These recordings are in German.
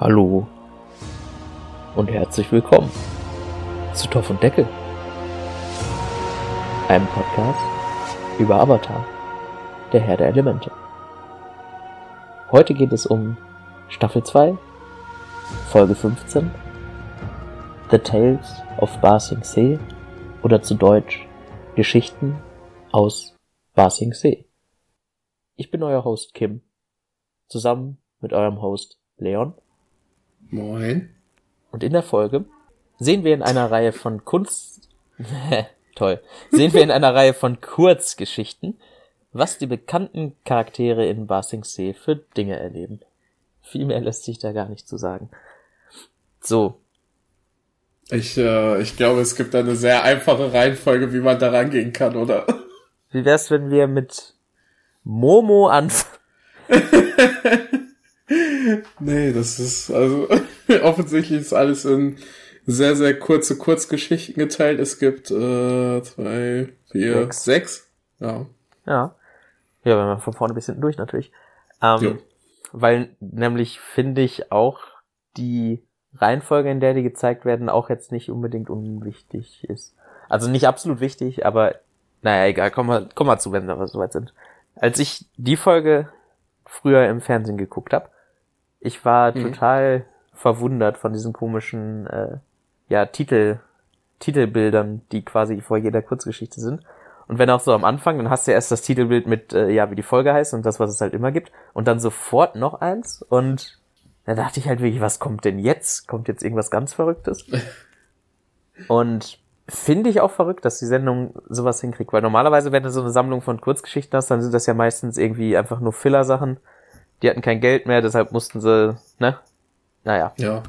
Hallo und herzlich willkommen zu Toff und Deckel, einem Podcast über Avatar, der Herr der Elemente. Heute geht es um Staffel 2, Folge 15, The Tales of Ba Sing oder zu Deutsch Geschichten aus Ba Sing. Ich bin euer Host Kim, zusammen mit eurem Host Leon. Moin. Und in der Folge sehen wir in einer Reihe von Kunst, toll, sehen wir in einer Reihe von Kurzgeschichten, was die bekannten Charaktere in Basing See für Dinge erleben. Viel mehr lässt sich da gar nicht zu sagen. So. Ich, äh, ich glaube, es gibt eine sehr einfache Reihenfolge, wie man da rangehen kann, oder? Wie wär's, wenn wir mit Momo anfangen? nee, das ist, also, offensichtlich ist alles in sehr, sehr kurze Kurzgeschichten geteilt. Es gibt, äh, zwei, vier, sechs. sechs. Ja. Ja. Ja, wenn man von vorne bis hinten durch natürlich. Ähm, weil nämlich finde ich auch die Reihenfolge, in der die gezeigt werden, auch jetzt nicht unbedingt unwichtig ist. Also nicht absolut wichtig, aber naja, egal, komm mal, komm mal zu, wenn wir soweit sind. Als ich die Folge früher im Fernsehen geguckt habe, ich war mhm. total verwundert von diesen komischen äh, ja, Titel, Titelbildern, die quasi vor jeder Kurzgeschichte sind. Und wenn auch so am Anfang, dann hast du erst das Titelbild mit, äh, ja, wie die Folge heißt und das, was es halt immer gibt. Und dann sofort noch eins. Und da dachte ich halt wirklich, was kommt denn jetzt? Kommt jetzt irgendwas ganz Verrücktes? und finde ich auch verrückt, dass die Sendung sowas hinkriegt. Weil normalerweise, wenn du so eine Sammlung von Kurzgeschichten hast, dann sind das ja meistens irgendwie einfach nur Filler-Sachen die hatten kein Geld mehr, deshalb mussten sie, ne? Naja. Ja.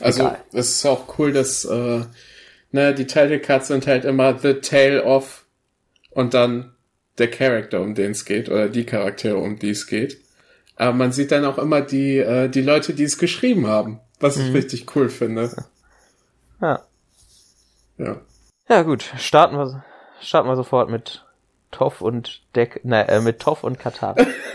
Also Egal. es ist auch cool, dass äh, ne, die Title Cards sind halt immer The Tale of und dann der Charakter, um den es geht, oder die Charaktere, um die es geht. Aber man sieht dann auch immer die, äh, die Leute, die es geschrieben haben, was mhm. ich richtig cool finde. Ja. Ja. Ja, gut. Starten wir, starten wir sofort mit Toff und Deck, ne, äh, mit Toff und Katar.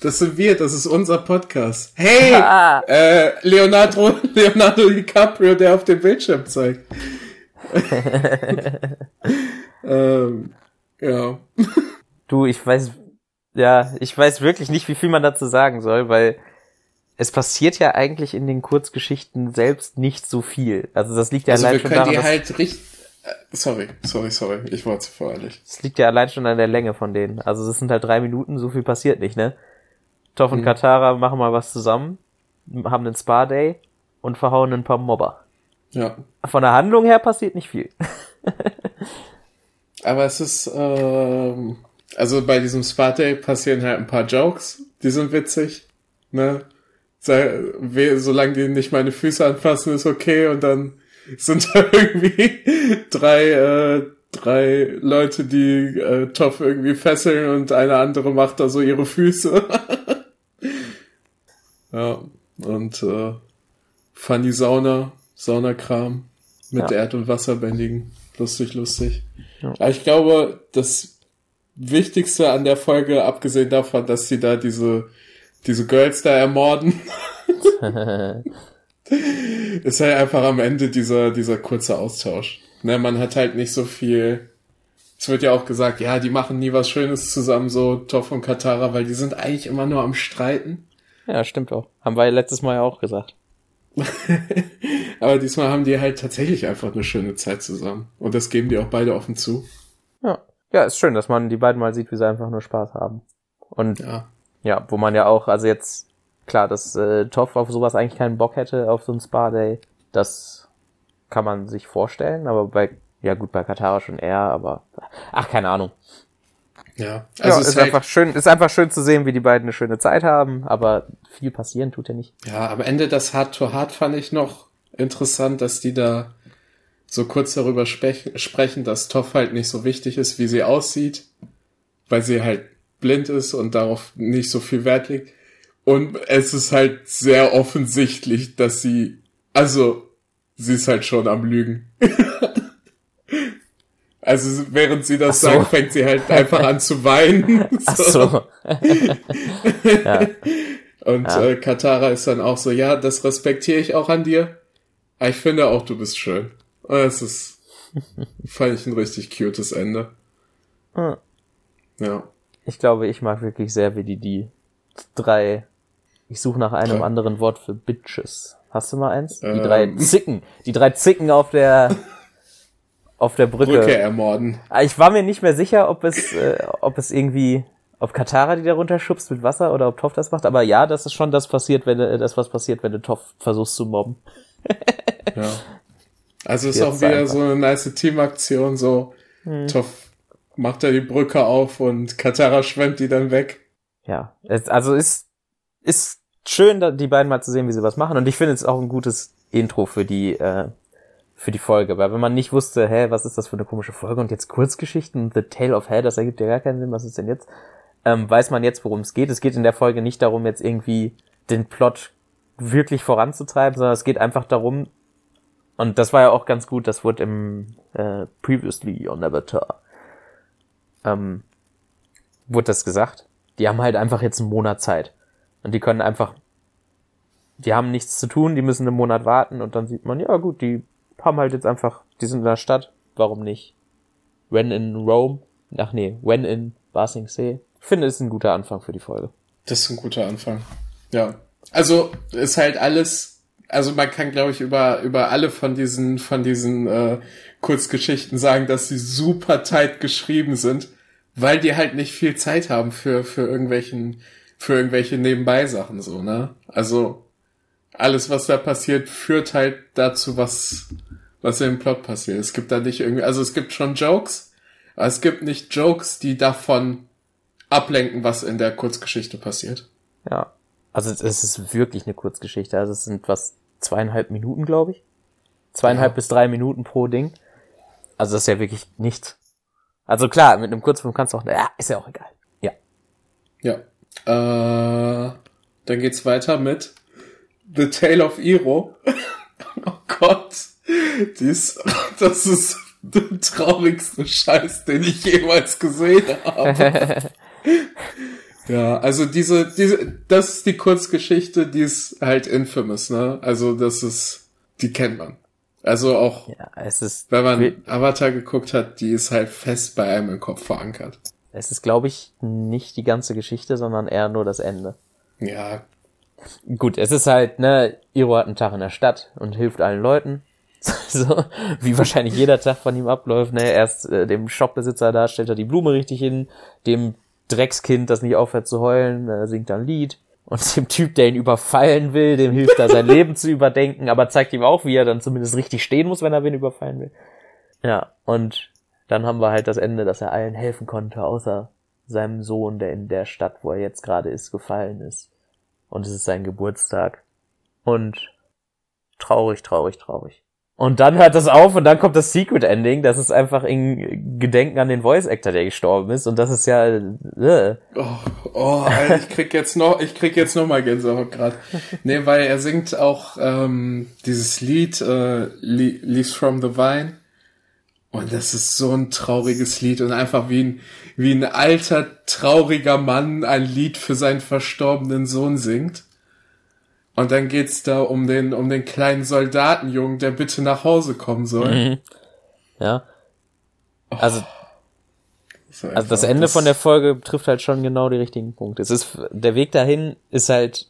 Das sind wir, das ist unser Podcast. Hey, ah. äh, Leonardo, Leonardo DiCaprio, der auf dem Bildschirm zeigt. ähm, ja. Du, ich weiß, ja, ich weiß wirklich nicht, wie viel man dazu sagen soll, weil es passiert ja eigentlich in den Kurzgeschichten selbst nicht so viel. Also das liegt ja also allein schon daran, die halt richtig äh, Sorry, sorry, sorry, ich war zu voreilig. Es liegt ja allein schon an der Länge von denen. Also es sind halt drei Minuten, so viel passiert nicht, ne? Toff und mhm. Katara machen mal was zusammen, haben einen Spa-Day und verhauen ein paar Mobber. Ja. Von der Handlung her passiert nicht viel. Aber es ist, ähm, also bei diesem Spa-Day passieren halt ein paar Jokes, die sind witzig, ne? Solange die nicht meine Füße anfassen, ist okay und dann sind da irgendwie drei, äh, drei Leute, die äh, Toff irgendwie fesseln und eine andere macht da so ihre Füße. Ja, und äh, Funny Sauna, Saunakram mit ja. Erd- und Wasserbändigen. Lustig, lustig. Ja. Aber ich glaube, das Wichtigste an der Folge, abgesehen davon, dass sie da diese, diese Girls da ermorden, ist halt einfach am Ende dieser, dieser kurze Austausch. Ne, man hat halt nicht so viel. Es wird ja auch gesagt, ja, die machen nie was Schönes zusammen, so Toff und Katara, weil die sind eigentlich immer nur am Streiten. Ja, stimmt auch. Haben wir ja letztes Mal ja auch gesagt. Aber diesmal haben die halt tatsächlich einfach eine schöne Zeit zusammen. Und das geben die auch beide offen zu. Ja. Ja, ist schön, dass man die beiden mal sieht, wie sie einfach nur Spaß haben. Und ja, ja wo man ja auch, also jetzt, klar, dass äh, Toff auf sowas eigentlich keinen Bock hätte, auf so ein Spa-Day, das kann man sich vorstellen, aber bei, ja gut, bei Katara schon eher, aber, ach, keine Ahnung. Ja, also ja, ist, ist halt einfach schön, ist einfach schön zu sehen, wie die beiden eine schöne Zeit haben, aber viel passieren tut ja nicht. Ja, am Ende das Hard to Hard fand ich noch interessant, dass die da so kurz darüber sprech sprechen, dass Toff halt nicht so wichtig ist, wie sie aussieht, weil sie halt blind ist und darauf nicht so viel Wert legt. Und es ist halt sehr offensichtlich, dass sie, also, sie ist halt schon am Lügen. Also während sie das so. sagt, fängt sie halt einfach an zu weinen. Ach so. ja. Und ja. äh, Katara ist dann auch so, ja, das respektiere ich auch an dir. Aber ich finde auch, du bist schön. Und das ist, fand ich ein richtig cutes Ende. Ja. ja. Ich glaube, ich mag wirklich sehr, wie die die drei, ich suche nach einem ja. anderen Wort für Bitches. Hast du mal eins? Die ähm. drei Zicken. Die drei Zicken auf der, auf der Brücke. Brücke ermorden. Ah, ich war mir nicht mehr sicher, ob es, äh, ob es irgendwie ob Katara die da runterschubst mit Wasser oder ob Toff das macht, aber ja, das ist schon das passiert, wenn du, das was passiert, wenn du Toff versuchst zu mobben. ja. Also ist auch wieder einfach. so eine nice Teamaktion, so hm. Toff macht da die Brücke auf und Katara schwemmt die dann weg. Ja, also ist, ist schön, die beiden mal zu sehen, wie sie was machen und ich finde es auch ein gutes Intro für die, äh, für die Folge, weil wenn man nicht wusste, hä, was ist das für eine komische Folge und jetzt Kurzgeschichten, The Tale of Hell, das ergibt ja gar keinen Sinn, was ist denn jetzt? ähm, weiß man jetzt, worum es geht. Es geht in der Folge nicht darum, jetzt irgendwie den Plot wirklich voranzutreiben, sondern es geht einfach darum, und das war ja auch ganz gut, das wurde im äh, Previously on Avatar, ähm, wurde das gesagt. Die haben halt einfach jetzt einen Monat Zeit. Und die können einfach, die haben nichts zu tun, die müssen einen Monat warten und dann sieht man, ja gut, die haben halt jetzt einfach, die sind in der Stadt, warum nicht? When in Rome, ach nee, when in Basingsee, ich finde, ist ein guter Anfang für die Folge. Das ist ein guter Anfang. Ja. Also ist halt alles, also man kann, glaube ich, über, über alle von diesen, von diesen äh, Kurzgeschichten sagen, dass sie super tight geschrieben sind, weil die halt nicht viel Zeit haben für, für irgendwelchen, für irgendwelche Nebenbei-Sachen so, ne? Also alles, was da passiert, führt halt dazu, was, was im Plot passiert. Es gibt da nicht irgendwie, also es gibt schon Jokes, aber es gibt nicht Jokes, die davon ablenken, was in der Kurzgeschichte passiert. Ja. Also es ist wirklich eine Kurzgeschichte. Also es sind was zweieinhalb Minuten, glaube ich. Zweieinhalb ja. bis drei Minuten pro Ding. Also das ist ja wirklich nichts. Also klar, mit einem Kurzfilm kannst du auch, ja, ist ja auch egal. Ja. Ja. Äh, dann geht's weiter mit The Tale of Iro. oh Gott. Dies, das ist der traurigste Scheiß, den ich jemals gesehen habe. ja, also diese, diese, das ist die Kurzgeschichte, die ist halt infamous, ne? Also das ist, die kennt man. Also auch, ja, es ist, wenn man Avatar geguckt hat, die ist halt fest bei einem im Kopf verankert. Es ist, glaube ich, nicht die ganze Geschichte, sondern eher nur das Ende. Ja. Gut, es ist halt, ne, Iro hat einen Tag in der Stadt und hilft allen Leuten. so, wie wahrscheinlich jeder Tag von ihm abläuft, ne? Erst äh, dem Shopbesitzer da stellt er die Blume richtig hin, dem Dreckskind, das nicht aufhört zu heulen, äh, singt ein Lied. Und dem Typ, der ihn überfallen will, dem hilft er sein Leben zu überdenken, aber zeigt ihm auch, wie er dann zumindest richtig stehen muss, wenn er wen überfallen will. Ja, und dann haben wir halt das Ende, dass er allen helfen konnte, außer seinem Sohn, der in der Stadt, wo er jetzt gerade ist, gefallen ist. Und es ist sein Geburtstag. Und traurig, traurig, traurig. Und dann hört das auf und dann kommt das Secret Ending. Das ist einfach in Gedenken an den Voice Actor, der gestorben ist. Und das ist ja. Äh. Oh, oh Alter, ich krieg jetzt noch, ich krieg jetzt noch mal Gänsehaut gerade. Nee, weil er singt auch ähm, dieses Lied äh, Leaves from the Vine. Und das ist so ein trauriges Lied und einfach wie ein, wie ein alter, trauriger Mann ein Lied für seinen verstorbenen Sohn singt. Und dann geht's da um den, um den kleinen Soldatenjungen, der bitte nach Hause kommen soll. Mhm. Ja. Also, oh, also das Ende das von der Folge trifft halt schon genau die richtigen Punkte. Es ist, der Weg dahin ist halt,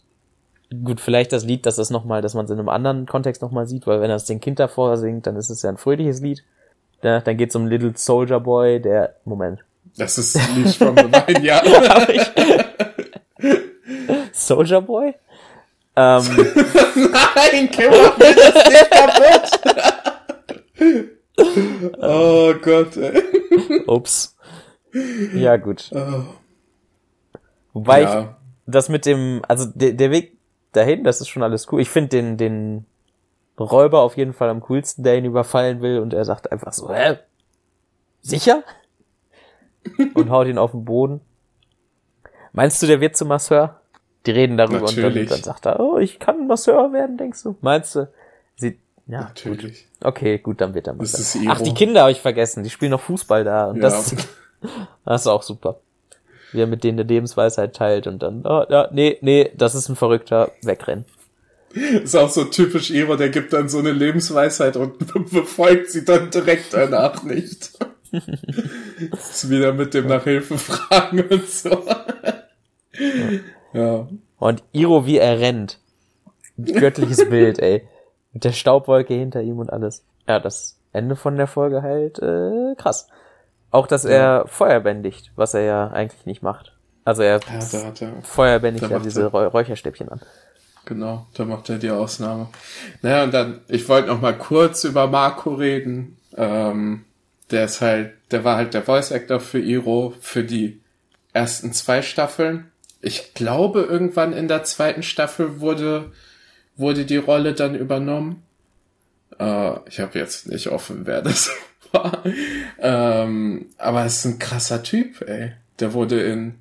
gut, vielleicht das Lied, dass das nochmal, dass man es in einem anderen Kontext nochmal sieht, weil wenn er es den Kind davor singt, dann ist es ja ein fröhliches Lied. Ja, dann geht's um Little Soldier Boy, der, Moment. Das ist Lied from the Vine, ja. Soldier Boy? Ähm, Nein, Kim, mach mir das nicht kaputt! oh Gott, ey. Ups. Ja, gut. Oh. Wobei ja. ich das mit dem, also der, der Weg dahin, das ist schon alles cool. Ich finde den, den Räuber auf jeden Fall am coolsten, der ihn überfallen will und er sagt einfach so, hä? Sicher? und haut ihn auf den Boden. Meinst du, der wird zum Masseur? Die reden darüber Natürlich. und dann, dann sagt er, oh, ich kann Masseur werden, denkst du? Meinst du? Sie, ja, Natürlich. Gut. Okay, gut, dann wird er Masseur. Ach, die Kinder habe ich vergessen, die spielen noch Fußball da und ja. das, das ist auch super. wie er mit denen eine Lebensweisheit teilt und dann, oh, ja, nee, nee, das ist ein Verrückter, wegrennen. Ist auch so typisch Iro, der gibt dann so eine Lebensweisheit und befolgt sie dann direkt danach nicht. ist wieder mit dem nach Hilfe fragen und so. ja. Und Iro, wie er rennt. Göttliches Bild, ey. Mit der Staubwolke hinter ihm und alles. Ja, das Ende von der Folge halt äh, krass. Auch, dass ja. er Feuer bändigt, was er ja eigentlich nicht macht. Also er, ja, da hat er Feuer bändigt ja diese er, Räucherstäbchen an. Genau, da macht er die Ausnahme. Naja, und dann, ich wollte noch mal kurz über Marco reden. Ähm, der ist halt, der war halt der Voice Actor für Iro für die ersten zwei Staffeln. Ich glaube, irgendwann in der zweiten Staffel wurde, wurde die Rolle dann übernommen. Äh, ich habe jetzt nicht offen, wer das war. ähm, aber es ist ein krasser Typ, ey. Der wurde in,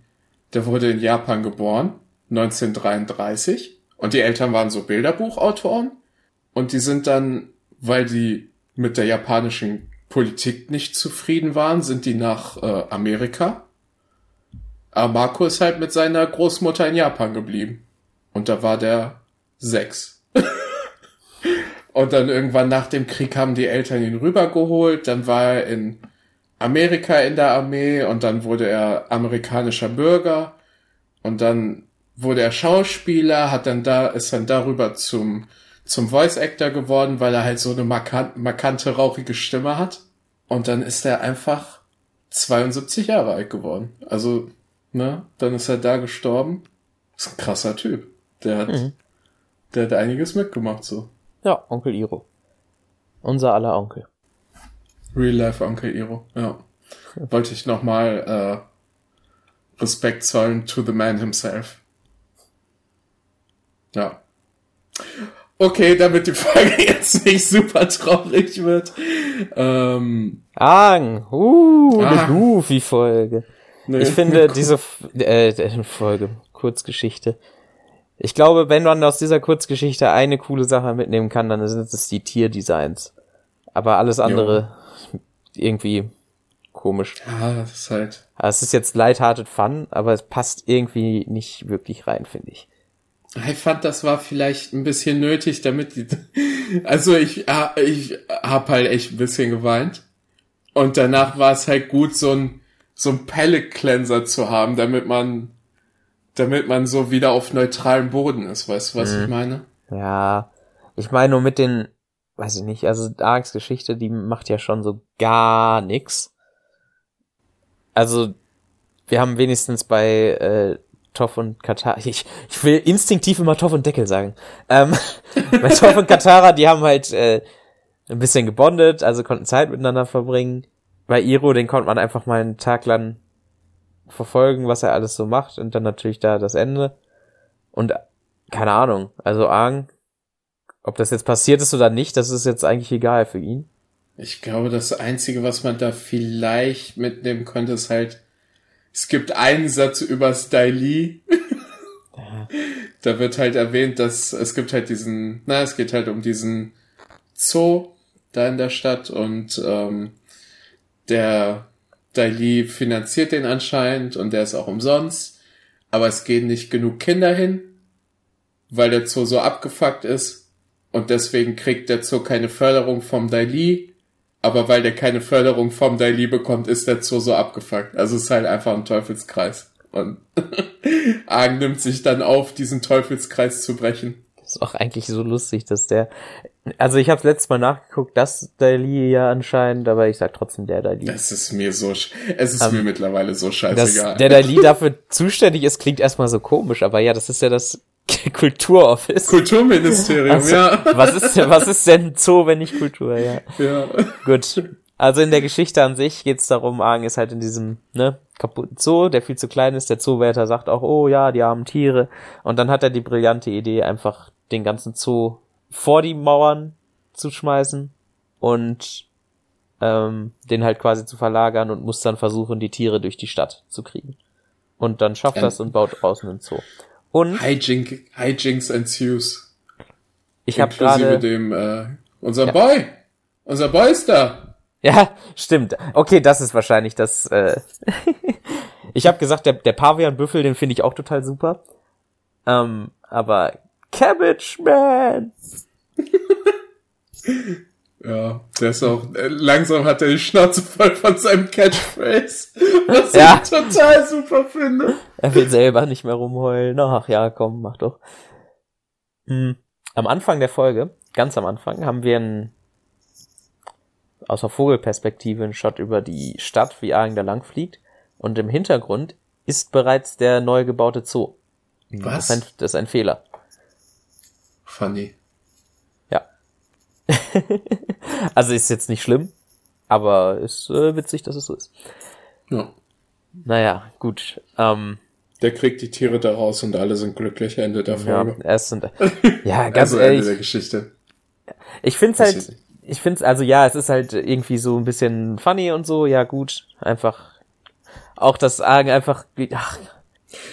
der wurde in Japan geboren, 1933 und die Eltern waren so Bilderbuchautoren. Und die sind dann, weil die mit der japanischen Politik nicht zufrieden waren, sind die nach äh, Amerika. Aber Marco ist halt mit seiner Großmutter in Japan geblieben. Und da war der sechs. und dann irgendwann nach dem Krieg haben die Eltern ihn rübergeholt. Dann war er in Amerika in der Armee und dann wurde er amerikanischer Bürger. Und dann wurde er Schauspieler, hat dann da, ist dann darüber zum, zum Voice Actor geworden, weil er halt so eine markant, markante, rauchige Stimme hat. Und dann ist er einfach 72 Jahre alt geworden. Also, ne, dann ist er da gestorben. Ist ein krasser Typ. Der hat, mhm. der hat einiges mitgemacht, so. Ja, Onkel Iro. Unser aller Onkel. Real Life Onkel Iro, ja. Wollte ich nochmal äh, Respekt zollen to the man himself. Ja. Okay, damit die Folge jetzt nicht super traurig wird. Ähm, Ang, uh, eine ah. Goofy-Folge. Nee, ich finde diese äh, Folge, Kurzgeschichte. Ich glaube, wenn man aus dieser Kurzgeschichte eine coole Sache mitnehmen kann, dann sind es die Tierdesigns. Aber alles andere jo. irgendwie komisch. Ja, das ist halt. Also es ist jetzt lighthearted Fun, aber es passt irgendwie nicht wirklich rein, finde ich. Ich fand, das war vielleicht ein bisschen nötig, damit die, also ich, ich hab halt echt ein bisschen geweint. Und danach war es halt gut, so ein, so ein Palette Cleanser zu haben, damit man, damit man so wieder auf neutralem Boden ist. Weißt du, was mhm. ich meine? Ja. Ich meine nur mit den, weiß ich nicht, also Darks Geschichte, die macht ja schon so gar nix. Also, wir haben wenigstens bei äh, Toff und Katara. Ich, ich will instinktiv immer Toff und Deckel sagen. Ähm, bei Toff und Katara, die haben halt äh, ein bisschen gebondet, also konnten Zeit miteinander verbringen. Bei Iro, den konnte man einfach mal einen Tag lang verfolgen, was er alles so macht und dann natürlich da das Ende. Und keine Ahnung, also Aang, ob das jetzt passiert ist oder nicht, das ist jetzt eigentlich egal für ihn. Ich glaube, das Einzige, was man da vielleicht mitnehmen könnte, ist halt, es gibt einen Satz über Stylee. Ja. Da wird halt erwähnt, dass es gibt halt diesen, na, es geht halt um diesen Zoo da in der Stadt und ähm, der Daili finanziert den anscheinend und der ist auch umsonst. Aber es gehen nicht genug Kinder hin, weil der Zoo so abgefuckt ist. Und deswegen kriegt der Zoo keine Förderung vom Daili aber weil der keine Förderung vom Daily bekommt, ist der Zoo so abgefuckt. Also es ist halt einfach ein Teufelskreis. Und Arg nimmt sich dann auf, diesen Teufelskreis zu brechen. Das ist auch eigentlich so lustig, dass der. Also ich habe letztes Mal nachgeguckt, das Daily ja anscheinend, aber ich sag trotzdem der Daily. Es ist mir so, es ist um, mir ähm, mittlerweile so scheißegal. Dass der Daily dafür zuständig ist, klingt erstmal so komisch, aber ja, das ist ja das Kulturoffice. Kulturministerium, also, ja. Was ist, was ist denn Zoo, wenn nicht Kultur, ja. Ja. Gut. Also in der Geschichte an sich geht es darum, Argen ist halt in diesem ne, kaputten Zoo, der viel zu klein ist. Der Zoowärter sagt auch, oh ja, die armen Tiere. Und dann hat er die brillante Idee, einfach den ganzen Zoo vor die Mauern zu schmeißen und ähm, den halt quasi zu verlagern und muss dann versuchen, die Tiere durch die Stadt zu kriegen. Und dann schafft ähm, das und baut draußen einen Zoo. Und Hijink, Hijinks ensues. Ich habe gerade dem äh, unser ja. Boy, unser Boy ist da. Ja, stimmt. Okay, das ist wahrscheinlich das. Äh ich habe gesagt, der, der Pavian-Büffel, den finde ich auch total super. Ähm, aber Cabbage Man! Ja, der ist auch, äh, langsam hat er die Schnauze voll von seinem Catchphrase, was Ja. ich total super finde. Er will selber nicht mehr rumheulen. Ach ja, komm, mach doch. Hm. Am Anfang der Folge, ganz am Anfang, haben wir einen, aus der Vogelperspektive einen Shot über die Stadt, wie Argen da lang fliegt. Und im Hintergrund ist bereits der neu gebaute Zoo. Was? Das ist ein, das ist ein Fehler. Funny. Ja. also ist jetzt nicht schlimm, aber ist äh, witzig, dass es so ist. Ja. Naja, gut. Ähm, Der kriegt die Tiere da raus und alle sind glücklich, Ende der ja, Folge. erst sind, ja, ganz also Ende ehrlich, der Geschichte. Ich find's halt, ich ich find's, also ja, es ist halt irgendwie so ein bisschen funny und so, ja gut, einfach, auch das Argen einfach, ach,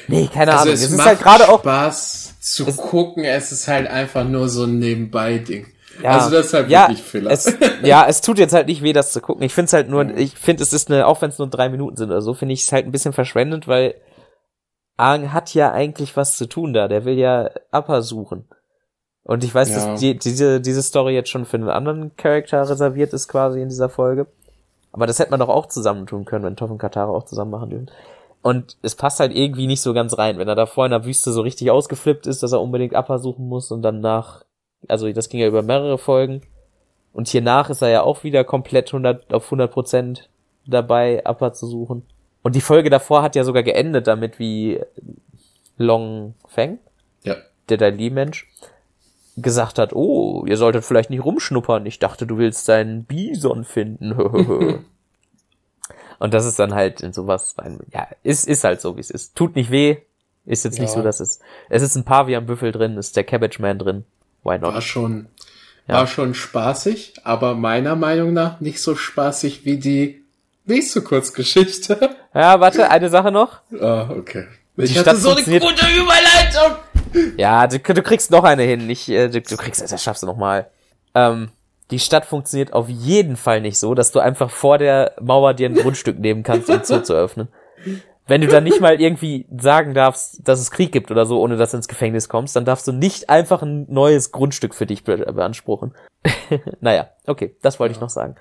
nee, keine Also Ahnung, es, es, ist macht halt gerade auch, Spaß zu gucken, es ist halt einfach nur so ein Nebenbei-Ding. Ja, also das ist halt ja, wirklich Fehler. es, ja, es tut jetzt halt nicht weh, das zu gucken. Ich find's halt nur, ich find, es ist eine, auch wenn es nur drei Minuten sind oder so, finde ich es halt ein bisschen verschwendend, weil Argen hat ja eigentlich was zu tun da, der will ja Upper suchen. Und ich weiß, Ja. dass die, diese, diese Story jetzt schon für einen anderen Charakter reserviert ist quasi in dieser Folge. Aber das hätte man doch auch zusammen tun können, wenn Toff und Katara auch zusammen machen dürfen. Und es passt halt irgendwie nicht so ganz rein, wenn er da vor in der Wüste so richtig ausgeflippt ist, dass er unbedingt Upper suchen muss und dann nach, also das ging ja über mehrere Folgen. Und hiernach ist er ja auch wieder komplett 100, auf 100 Prozent dabei, Upper zu suchen. Und die Folge davor hat ja sogar geendet damit, wie Long Feng, ja. der Dali-Mensch, gesagt hat, oh, ihr solltet vielleicht nicht rumschnuppern. Ich dachte, du willst deinen Bison finden. Und das ist dann halt in sowas rein, ja, ist, ist halt so, wie es ist. Tut nicht weh. Ist jetzt nicht Ja. so, dass es, es ist ein Pavian-Büffel drin, ist der Cabbage Man drin. Why not? War schon, Ja. war schon spaßig, aber meiner Meinung nach nicht so spaßig wie die nächste Kurzgeschichte. Ja, warte, eine Sache noch. Ah, okay. Die Ich Stadt hatte so eine gute Überleitung. Ja, du, du kriegst noch eine hin. Ich, äh, du, du kriegst, das schaffst du noch mal. Ähm, die Stadt funktioniert auf jeden Fall nicht so, dass du einfach vor der Mauer dir ein Grundstück nehmen kannst, um Zoo zu öffnen. Wenn du dann nicht mal irgendwie sagen darfst, dass es Krieg gibt oder so, ohne dass du ins Gefängnis kommst, dann darfst du nicht einfach ein neues Grundstück für dich be beanspruchen. naja, okay, das wollte ich noch sagen.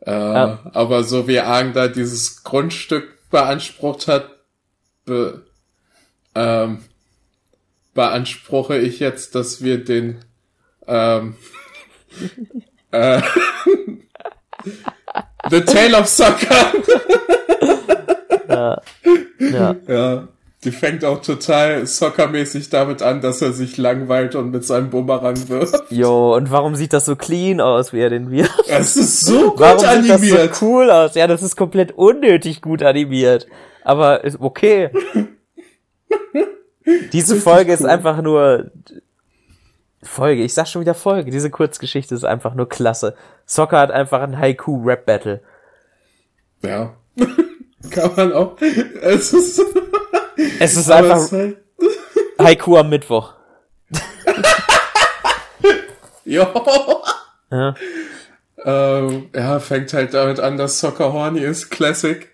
Äh, Aber so wie Argen da dieses Grundstück beansprucht hat, be, ähm, beanspruche ich jetzt, dass wir den ähm, äh, The Tale of Soccer. Ja. ja, die fängt auch total soccermäßig damit an, dass er sich langweilt und mit seinem Bumerang wirft. Jo, und warum sieht das so clean aus, wie er den wirft? Es ist so gut Warum sieht animiert. das so cool aus? Ja, das ist komplett unnötig gut animiert. Aber ist okay. Diese Folge ist einfach nur Folge, ich sag schon wieder Folge. Diese Kurzgeschichte ist einfach nur klasse. Soccer hat einfach ein Haiku-Rap-Battle. Ja. Kann man auch. Es ist, Es ist einfach es halt, Haiku am Mittwoch. jo. Ja. Ähm, ja, fängt halt damit an, dass Soccer horny ist. Classic.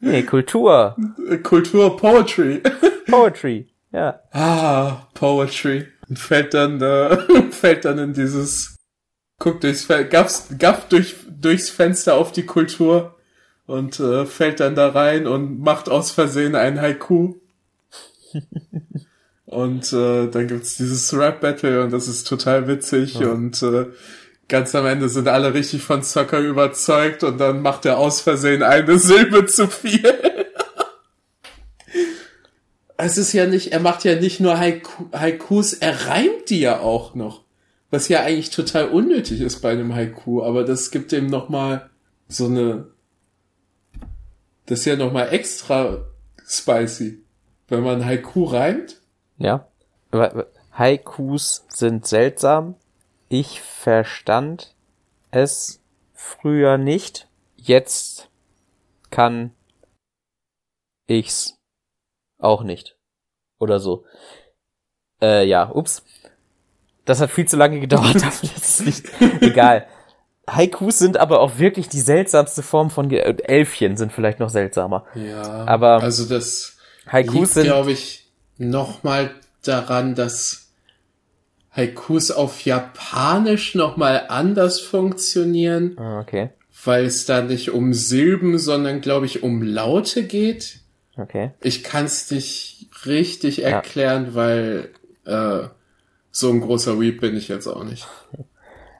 Nee, Kultur. Kultur, Poetry. Poetry. Ja. Ah, Poetry. Und fällt dann, äh, fällt dann in dieses, guckt durchs Fenster, gafft, gafft durch, durchs Fenster auf die Kultur und äh, fällt dann da rein und macht aus Versehen ein Haiku. und äh, dann gibt's dieses Rap-Battle und das ist total witzig und äh, ganz am Ende sind alle richtig von Soccer überzeugt und dann macht er aus Versehen eine Silbe zu viel. Es ist ja nicht, er macht ja nicht nur Haiku, Haikus, er reimt die ja auch noch. Was ja eigentlich total unnötig ist bei einem Haiku, aber das gibt dem nochmal so eine, das ist ja nochmal extra spicy. Wenn man Haiku reimt, Ja. Haikus sind seltsam. Ich verstand es früher nicht. Jetzt kann ich's auch nicht. Oder so. Äh, ja, ups. Das hat viel zu lange gedauert, dafür ist nicht egal. Haikus sind aber auch wirklich die seltsamste Form von Ge äh, Elfchen sind vielleicht noch seltsamer. Ja. Aber also das Haikus liegt, glaube ich, nochmal daran, dass Haikus auf Japanisch nochmal anders funktionieren, Ah, okay. weil es da nicht um Silben, sondern, glaube ich, um Laute geht. Okay. Ich kann es nicht richtig erklären, weil äh, so ein großer Weep bin ich jetzt auch nicht.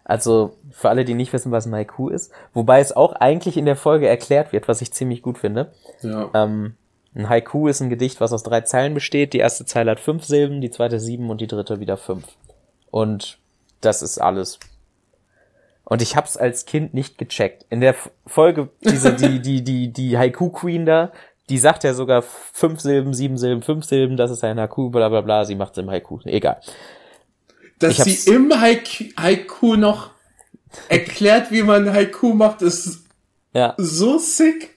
Also für alle, die nicht wissen, was ein Haiku ist, wobei es auch eigentlich in der Folge erklärt wird, was ich ziemlich gut finde. Ja. Ähm, ein Haiku ist ein Gedicht, was aus drei Zeilen besteht. Die erste Zeile hat fünf Silben, die zweite sieben und die dritte wieder fünf. Und das ist alles. Und ich hab's als Kind nicht gecheckt. In der Folge, diese, die, die, die, die Haiku Queen da, die sagt ja sogar fünf Silben, sieben Silben, fünf Silben, das ist ein Haiku, bla bla bla, sie macht's im Haiku. Egal. Dass sie im Haiku, Haiku noch erklärt, wie man Haiku macht, ist Ja. so sick.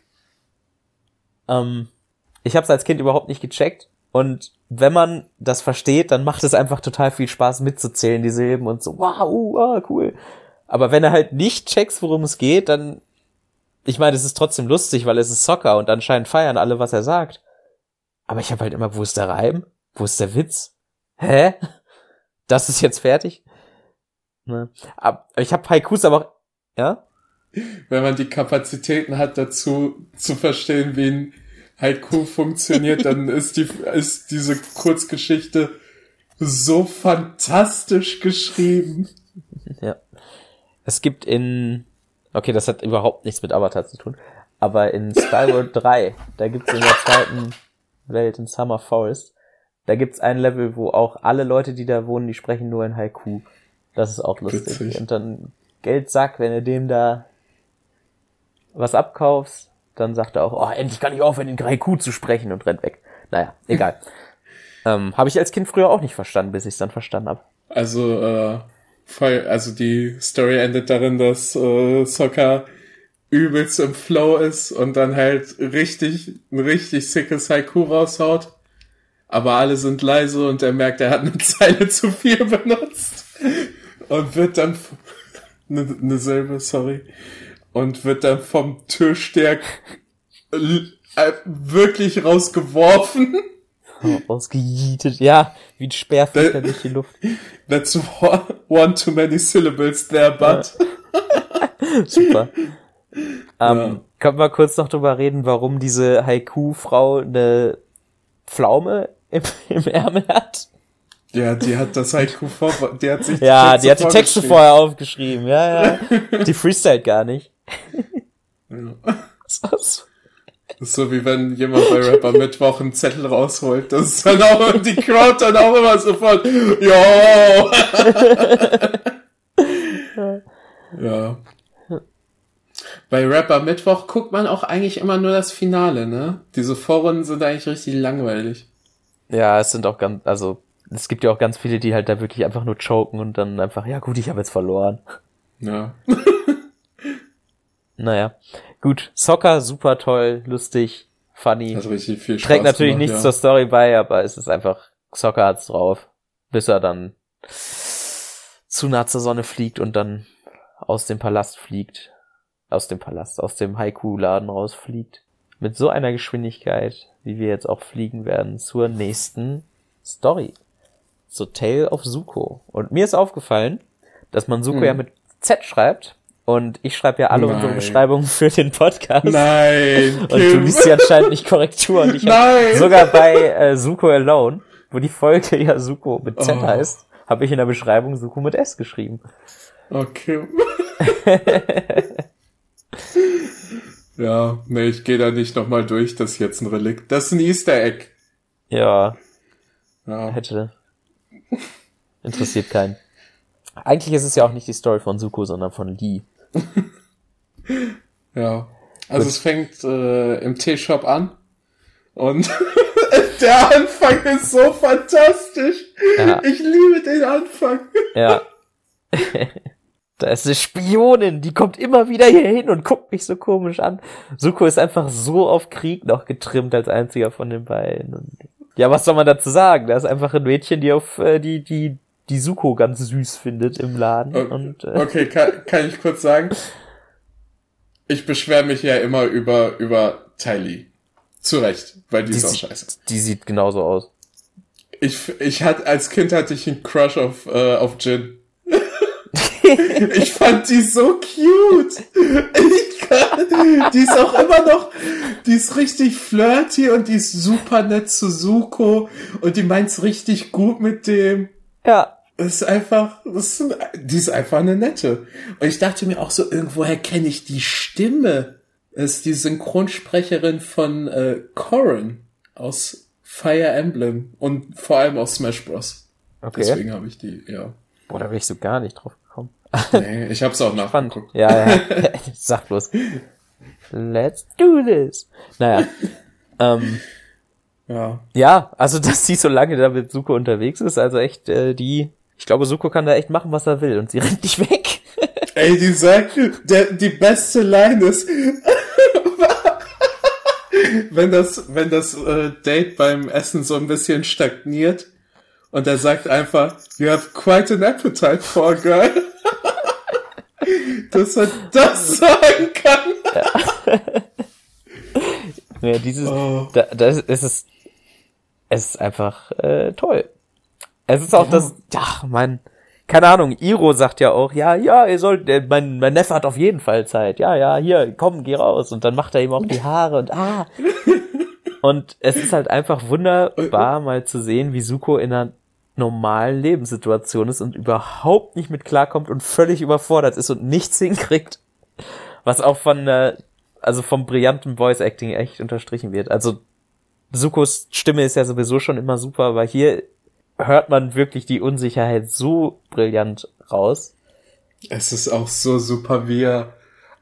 Ähm, ich habe es als Kind überhaupt nicht gecheckt. Und wenn man das versteht, dann macht es einfach total viel Spaß mitzuzählen, die Silben und so, wow, uh, ah, cool. Aber wenn er halt nicht checkst, worum es geht, dann, ich meine, es ist trotzdem lustig, weil es ist Soccer und anscheinend feiern alle, was er sagt. Aber ich habe halt immer, wo ist der Reim? Wo ist der Witz? Hä? Das ist jetzt fertig? Ne? Aber ich habe Haikus aber auch, ja? Wenn man die Kapazitäten hat, dazu zu verstehen, wie ein Haiku funktioniert, dann ist die, ist diese Kurzgeschichte so fantastisch geschrieben. Ja. Es gibt in, okay, das hat überhaupt nichts mit Avatar zu tun, aber in Skyward 3, da gibt's in der zweiten Welt, in Summer Forest, da gibt's ein Level, wo auch alle Leute, die da wohnen, die sprechen nur in Haiku. Das ist auch lustig. Witzig. Und dann Geldsack, wenn du dem da was abkaufst, dann sagt er auch, oh, endlich kann ich aufhören, in Haiku zu sprechen und rennt weg. Naja, egal. ähm, habe ich als Kind früher auch nicht verstanden, bis ich es dann verstanden habe. Also, äh, voll, also die Story endet darin, dass äh, Soccer übelst im Flow ist und dann halt richtig, ein richtig sickes Haiku raushaut. Aber alle sind leise und er merkt, er hat eine Zeile zu viel benutzt. Und wird dann, eine, eine Silbe, sorry. Und wird dann vom Türsteher äh, wirklich rausgeworfen. Ausgejietet, ja, wie ein Da- durch die Luft. That's one, one too many syllables there, but. Super. Ähm, Ja. Können wir kurz noch drüber reden, warum diese Haiku-Frau eine Pflaume im, im Ärmel hat? Ja, die hat das Haiku vor, die hat sich Ja, die hat die Texte vorher aufgeschrieben, ja, ja. Die freestylt gar nicht. Ja. Das ist Das ist so wie wenn jemand bei Rapper Mittwoch einen Zettel rausholt. Das ist dann auch die Crowd dann auch immer sofort, yo! ja. Bei Rapper Mittwoch guckt man auch eigentlich immer nur das Finale, ne? Diese Vorrunden sind eigentlich richtig langweilig. Ja, es sind auch ganz, also, es gibt ja auch ganz viele, die halt da wirklich einfach nur choken und dann einfach, ja gut, ich habe jetzt verloren. Ja. Naja. Gut, Soccer, super toll, lustig, funny. Hat richtig viel Spaß Trägt natürlich gemacht, nichts ja. zur Story bei, aber es ist einfach, Soccer hat's drauf. Bis er dann zu nah zur Sonne fliegt und dann aus dem Palast fliegt. Aus dem Palast, aus dem Haiku-Laden rausfliegt. Mit so einer Geschwindigkeit, wie wir jetzt auch fliegen werden, zur nächsten Story. So Tale of Suko. Und mir ist aufgefallen, dass man Suko Hm. ja mit Z schreibt. Und ich schreibe ja alle Nein. unsere Beschreibungen für den Podcast. Nein, Und du Kim. liest ja anscheinend nicht Korrektur. Und ich Nein! sogar bei äh, Suko Alone, wo die Folge ja Suko mit Z Oh. heißt, habe ich in der Beschreibung Suko mit S geschrieben. Okay. ja, nee, ich gehe da nicht nochmal durch. Das ist jetzt ein Relikt. Das ist ein Easter Egg. Ja, Ja. hätte. Interessiert keinen. Eigentlich ist es ja auch nicht die Story von Suko, sondern von Lee. Ja. Also Gut. es fängt äh, im Teeshop an. Und der Anfang ist so fantastisch. Ja. Ich liebe den Anfang. Ja. da ist eine Spionin, die kommt immer wieder hier hin und guckt mich so komisch an. Suko ist einfach so auf Krieg noch getrimmt als einziger von den beiden. Und ja, was soll man dazu sagen? Da ist einfach ein Mädchen, die auf äh, die, die die Suko ganz süß findet im Laden. Okay, und, äh, okay kann, kann ich kurz sagen? Ich beschwere mich ja immer über, über Tylee. Zu Recht, weil die, die ist auch scheiße. Die sieht genauso aus. Ich, ich hatte, als Kind hatte ich einen Crush auf, äh, auf Jin. ich fand die so cute. Ich kann, die ist auch immer noch, die ist richtig flirty und die ist super nett zu Suko und die meint's richtig gut mit dem. Ja. Das ist einfach, das ist, die ist einfach eine nette. Und ich dachte mir auch so, irgendwoher kenne ich die Stimme. Das ist die Synchronsprecherin von äh, Corrin aus Fire Emblem und vor allem aus Smash Bros. Okay. Deswegen habe ich die, ja. Boah, da bin ich so gar nicht drauf. Nee, ich hab's auch nachgeguckt. Ja, ja. Sag bloß. Let's do this. Naja. ähm, ja. Ja, also dass sie so lange da mit Suko unterwegs ist, also echt äh, die ich glaube, Suko kann da echt machen, was er will und sie rennt nicht weg. Ey, die sagt, der, die beste Line ist, wenn das, wenn das äh, Date beim Essen so ein bisschen stagniert und er sagt einfach, you have quite an appetite for a girl. Dass er das sagen kann. Ja, ja dieses, oh. da, das, es ist, es ist einfach äh, toll. Es ist auch ja. das, ja, mein, keine Ahnung, Iro sagt ja auch, ja, ja, ihr sollt, äh, mein, mein Neffe hat auf jeden Fall Zeit. Ja, ja, hier, komm, geh raus. Und dann macht er ihm auch die Haare und ah. Und es ist halt einfach wunderbar, mal zu sehen, wie Suko in einer normalen Lebenssituation ist und überhaupt nicht mit klarkommt und völlig überfordert ist und nichts hinkriegt. Was auch von, äh, also vom brillanten Voice Acting echt unterstrichen wird. Also Sukos Stimme ist ja sowieso schon immer super, aber hier hört man wirklich die Unsicherheit so brillant raus. Es ist auch so super, wie er,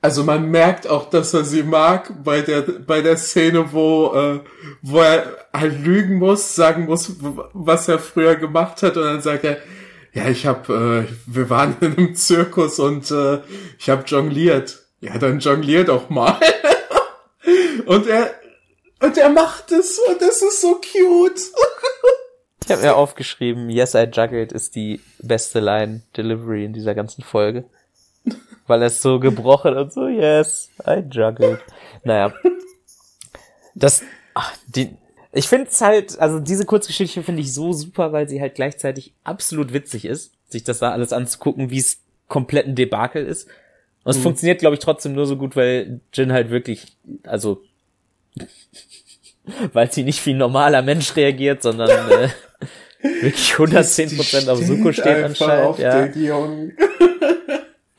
also man merkt auch, dass er sie mag bei der, bei der Szene, wo, äh, wo er halt lügen muss, sagen muss, was er früher gemacht hat und dann sagt er, ja, ich hab, äh, wir waren in einem Zirkus und äh, ich hab jongliert. Ja, dann jonglier doch mal. und er, und er macht es und es ist so cute. Ich habe mir aufgeschrieben, Yes, I Juggled ist die beste Line Delivery in dieser ganzen Folge. Weil es so gebrochen und so, yes, I juggled. Naja. Das, ach, die, ich finde es halt, also diese Kurzgeschichte finde ich so super, weil sie halt gleichzeitig absolut witzig ist, sich das da alles anzugucken, wie es komplett ein Debakel ist. Und es mhm. funktioniert, glaube ich, trotzdem nur so gut, weil Jin halt wirklich, also weil sie nicht wie ein normaler Mensch reagiert, sondern äh, wirklich 110 Prozent auf Suko steht anscheinend. Auf ja.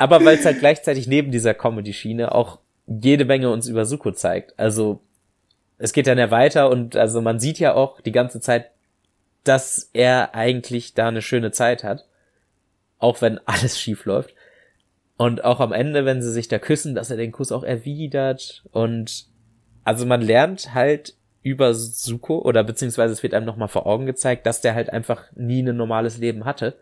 Aber weil es halt gleichzeitig neben dieser Comedy-Schiene auch jede Menge uns über Suko zeigt. Also es geht dann ja weiter und also man sieht ja auch die ganze Zeit, dass er eigentlich da eine schöne Zeit hat. Auch wenn alles schief läuft. Und auch am Ende, wenn sie sich da küssen, dass er den Kuss auch erwidert. Und also man lernt halt über Suko oder beziehungsweise es wird einem nochmal vor Augen gezeigt, dass der halt einfach nie ein normales Leben hatte.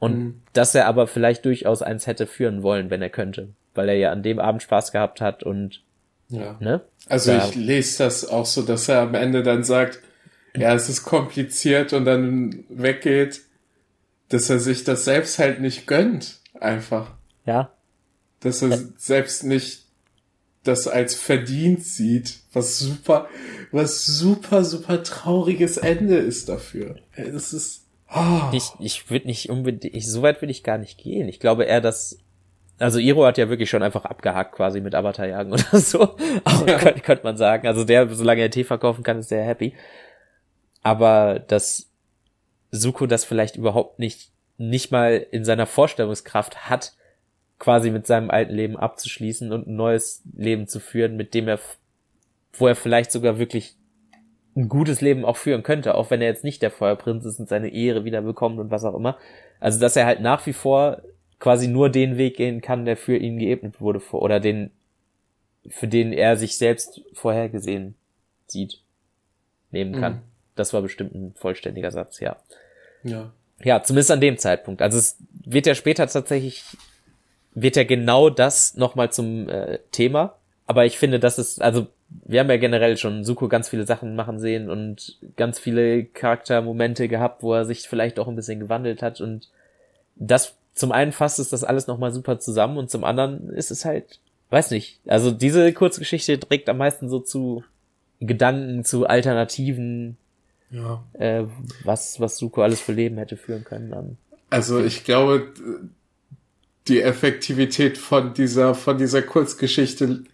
Und mhm. dass er aber vielleicht durchaus eins hätte führen wollen, wenn er könnte. Weil er ja an dem Abend Spaß gehabt hat und ja. Ne? Also da. ich lese das auch so, dass er am Ende dann sagt, ja, es ist kompliziert und dann weggeht, dass er sich das selbst halt nicht gönnt. Einfach. Ja. Dass er ja. selbst nicht das als verdient sieht, was super, was super, super trauriges Ende ist dafür. Es ist, oh. Ich, ich würde nicht unbedingt, ich, so weit würde ich gar nicht gehen. Ich glaube eher, dass, also Iro hat ja wirklich schon einfach abgehakt quasi mit Avatar-Jagen oder so. Auch ja. könnte, könnte man sagen. Also der, solange er Tee verkaufen kann, ist der happy. Aber dass Suko das vielleicht überhaupt nicht, nicht mal in seiner Vorstellungskraft hat, quasi mit seinem alten Leben abzuschließen und ein neues Leben zu führen, mit dem er, wo er vielleicht sogar wirklich ein gutes Leben auch führen könnte, auch wenn er jetzt nicht der Feuerprinz ist und seine Ehre wieder bekommt und was auch immer. Also, dass er halt nach wie vor quasi nur den Weg gehen kann, der für ihn geebnet wurde, oder den, für den er sich selbst vorhergesehen sieht, nehmen kann. Mhm. Das war bestimmt ein vollständiger Satz, ja. Ja. Ja, zumindest an dem Zeitpunkt. Also es wird ja später tatsächlich wird ja genau das nochmal zum äh, Thema. Aber ich finde, das ist, also wir haben ja generell schon Suko ganz viele Sachen machen sehen und ganz viele Charaktermomente gehabt, wo er sich vielleicht auch ein bisschen gewandelt hat und das zum einen fasst es das alles nochmal super zusammen und zum anderen ist es halt, weiß nicht, also diese Kurzgeschichte trägt am meisten so zu Gedanken, zu Alternativen, Ja. äh, was, was Suko alles für Leben hätte führen können dann. Also ich glaube, die Effektivität von dieser, von dieser Kurzgeschichte,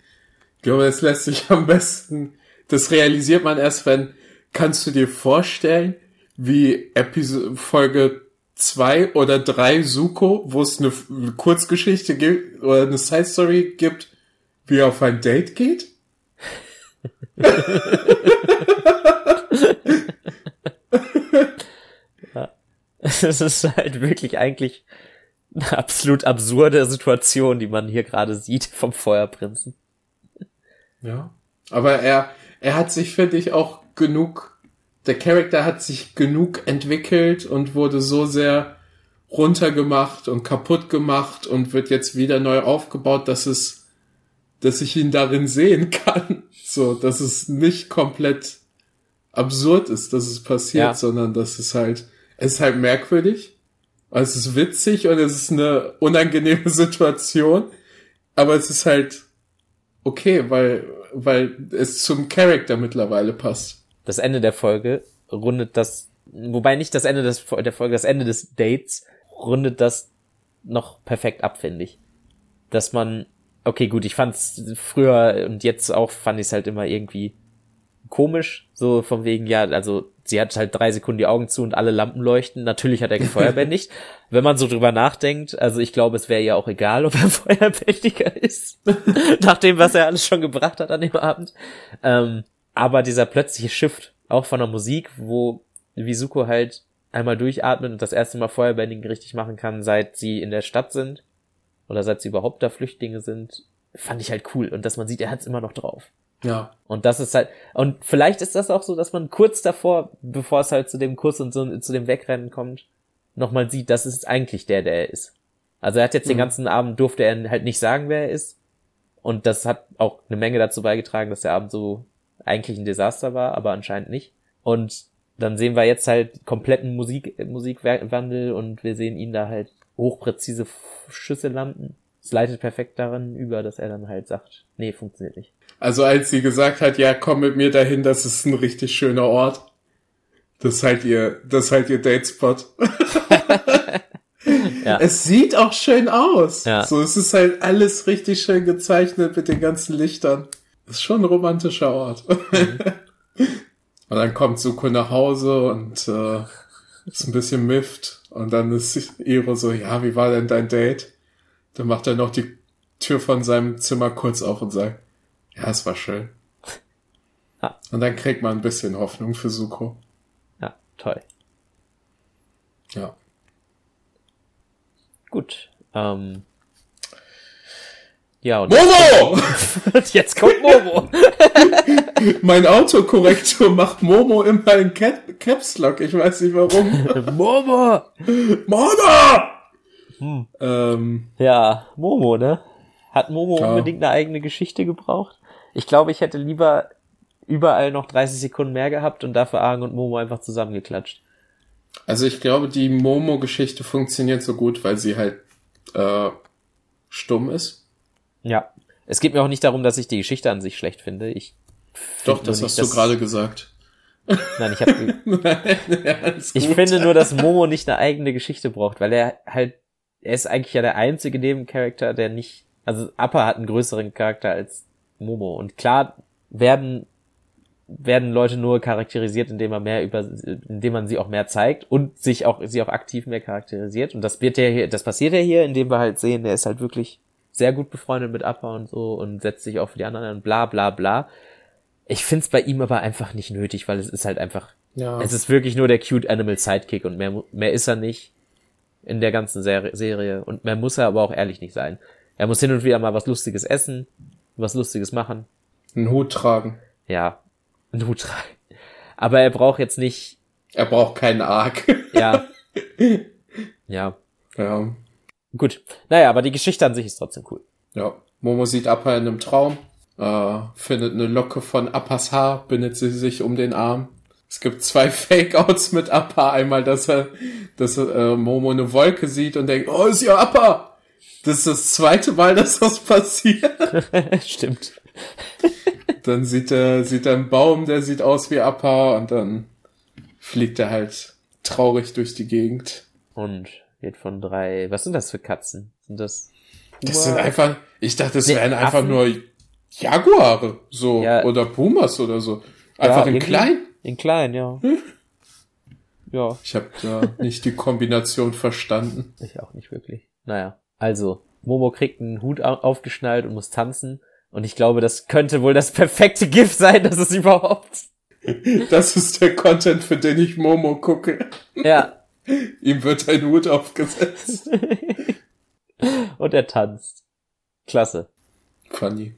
ich glaube, das lässt sich am besten, das realisiert man erst, wenn, kannst du dir vorstellen, wie Episode, Folge zwei oder drei Suko, wo es eine, Kurzgeschichte gibt, oder eine Side Story gibt, wie er auf ein Date geht? Es ist halt wirklich eigentlich eine absolut absurde Situation, die man hier gerade sieht vom Feuerprinzen. Ja. Aber er, er hat sich, finde ich, auch genug, der Charakter hat sich genug entwickelt und wurde so sehr runtergemacht und kaputt gemacht und wird jetzt wieder neu aufgebaut, dass es, dass ich ihn darin sehen kann. So, dass es nicht komplett absurd ist, dass es passiert, Ja. sondern dass es halt, es ist halt merkwürdig. Es ist witzig und es ist eine unangenehme Situation, aber es ist halt okay, weil, weil es zum Charakter mittlerweile passt. Das Ende der Folge rundet das, wobei nicht das Ende des, der Folge, das Ende des Dates rundet das noch perfekt ab, finde ich. Dass man, okay, gut, ich fand's früher und jetzt auch fand ich es halt immer irgendwie komisch, so von wegen, ja, also sie hat halt drei Sekunden die Augen zu und alle Lampen leuchten. Natürlich hat er gefeuerbändigt. Wenn man so drüber nachdenkt, also ich glaube, es wäre ja auch egal, ob er Feuerbändiger ist, nach dem, was er alles schon gebracht hat an dem Abend. Ähm, aber dieser plötzliche Shift, auch von der Musik, wo Visuko halt einmal durchatmet und das erste Mal Feuerbändigen richtig machen kann, seit sie in der Stadt sind oder seit sie überhaupt da Flüchtlinge sind, fand ich halt cool. Und dass man sieht, er hat's immer noch drauf. Ja. Und das ist halt, und vielleicht ist das auch so, dass man kurz davor, bevor es halt zu dem Kuss und so, zu dem Wegrennen kommt, nochmal sieht, das ist eigentlich der, der er ist. Also er hat jetzt den Mhm. ganzen Abend, durfte er halt nicht sagen, wer er ist. Und das hat auch eine Menge dazu beigetragen, dass der Abend so eigentlich ein Desaster war, aber anscheinend nicht. Und dann sehen wir jetzt halt kompletten Musik, Musikwandel und wir sehen ihn da halt hochpräzise Schüsse landen. Es leitet perfekt daran über, dass er dann halt sagt, nee, funktioniert nicht. Also als sie gesagt hat, ja, komm mit mir dahin, das ist ein richtig schöner Ort. Das ist halt ihr, das ist halt ihr Datespot. Ja. Es sieht auch schön aus. Ja. So, es ist halt alles richtig schön gezeichnet mit den ganzen Lichtern. Ist schon ein romantischer Ort. Mhm. und dann kommt Suko nach Hause und äh, ist ein bisschen mifft. Und dann ist Iro so, ja, wie war denn dein Date? Dann macht er noch die Tür von seinem Zimmer kurz auf und sagt, ja, es war schön. Ah. Und dann kriegt man ein bisschen Hoffnung für Suko. Ja, toll. Ja. Gut. Ähm. Ja, und Momo! jetzt kommt Momo. mein Autokorrektur macht Momo immer in Cap Caps Lock. Ich weiß nicht warum. Momo! Momo! Hm. Ähm, Ja, Momo, ne? Hat Momo Ja. unbedingt eine eigene Geschichte gebraucht? Ich glaube, ich hätte lieber überall noch 30 Sekunden mehr gehabt und dafür Argen und Momo einfach zusammengeklatscht. also ich glaube, die Momo-Geschichte funktioniert so gut, weil sie halt äh, stumm ist. Ja. Es geht mir auch nicht darum, dass ich die Geschichte an sich schlecht finde. Ich Doch, das nur hast nicht, du gerade gesagt. Nein, ich habe ja, Ich gut. finde nur, dass Momo nicht eine eigene Geschichte braucht, weil er halt, er ist eigentlich ja der einzige Nebencharakter, der nicht, also Appa hat einen größeren Charakter als Momo. Und klar werden, werden Leute nur charakterisiert, indem man mehr über, indem man sie auch mehr zeigt und sich auch, sie auch aktiv mehr charakterisiert. Und das wird ja hier, das passiert ja hier, indem wir halt sehen, der ist halt wirklich sehr gut befreundet mit Appa und so und setzt sich auch für die anderen ein, bla, bla, bla. Ich find's bei ihm aber einfach nicht nötig, weil es ist halt einfach ja. es ist wirklich nur der cute Animal Sidekick und mehr, mehr ist er nicht in der ganzen Ser Serie und mehr muss er aber auch ehrlich nicht sein. Er muss hin und wieder mal was Lustiges essen, was Lustiges machen. einen Hut tragen. Ja, einen Hut tragen. Aber er braucht jetzt nicht, Er braucht keinen Arc. ja, ja, ja. gut. Naja, aber die Geschichte an sich ist trotzdem cool. Ja. Momo sieht Appa in einem Traum äh, findet eine Locke von Appas Haar, bindet sie sich um den Arm. Es gibt zwei Fake-Outs mit Appa. Einmal, dass er, dass äh, Momo eine Wolke sieht und denkt, oh, ist ja Appa. Das ist das zweite Mal, dass das passiert. Stimmt. dann sieht er, sieht er einen Baum, der sieht aus wie Appa und dann fliegt er halt traurig durch die Gegend. Und wird von drei, was sind das für Katzen? Sind das Puma? Das sind einfach, ich dachte, es nee, wären einfach nur Jaguare, so, ja. oder Pumas oder so. Einfach ja, in klein. In klein, ja. Hm? Ja. Ich habe da nicht die Kombination verstanden. Ich auch nicht wirklich. Naja, also, Momo kriegt einen Hut aufgeschnallt und muss tanzen. Und ich glaube, das könnte wohl das perfekte GIF sein, dass es überhaupt. Das ist der Content, für den ich Momo gucke. Ja. Ihm wird ein Hut aufgesetzt. und er tanzt. Klasse. Funny.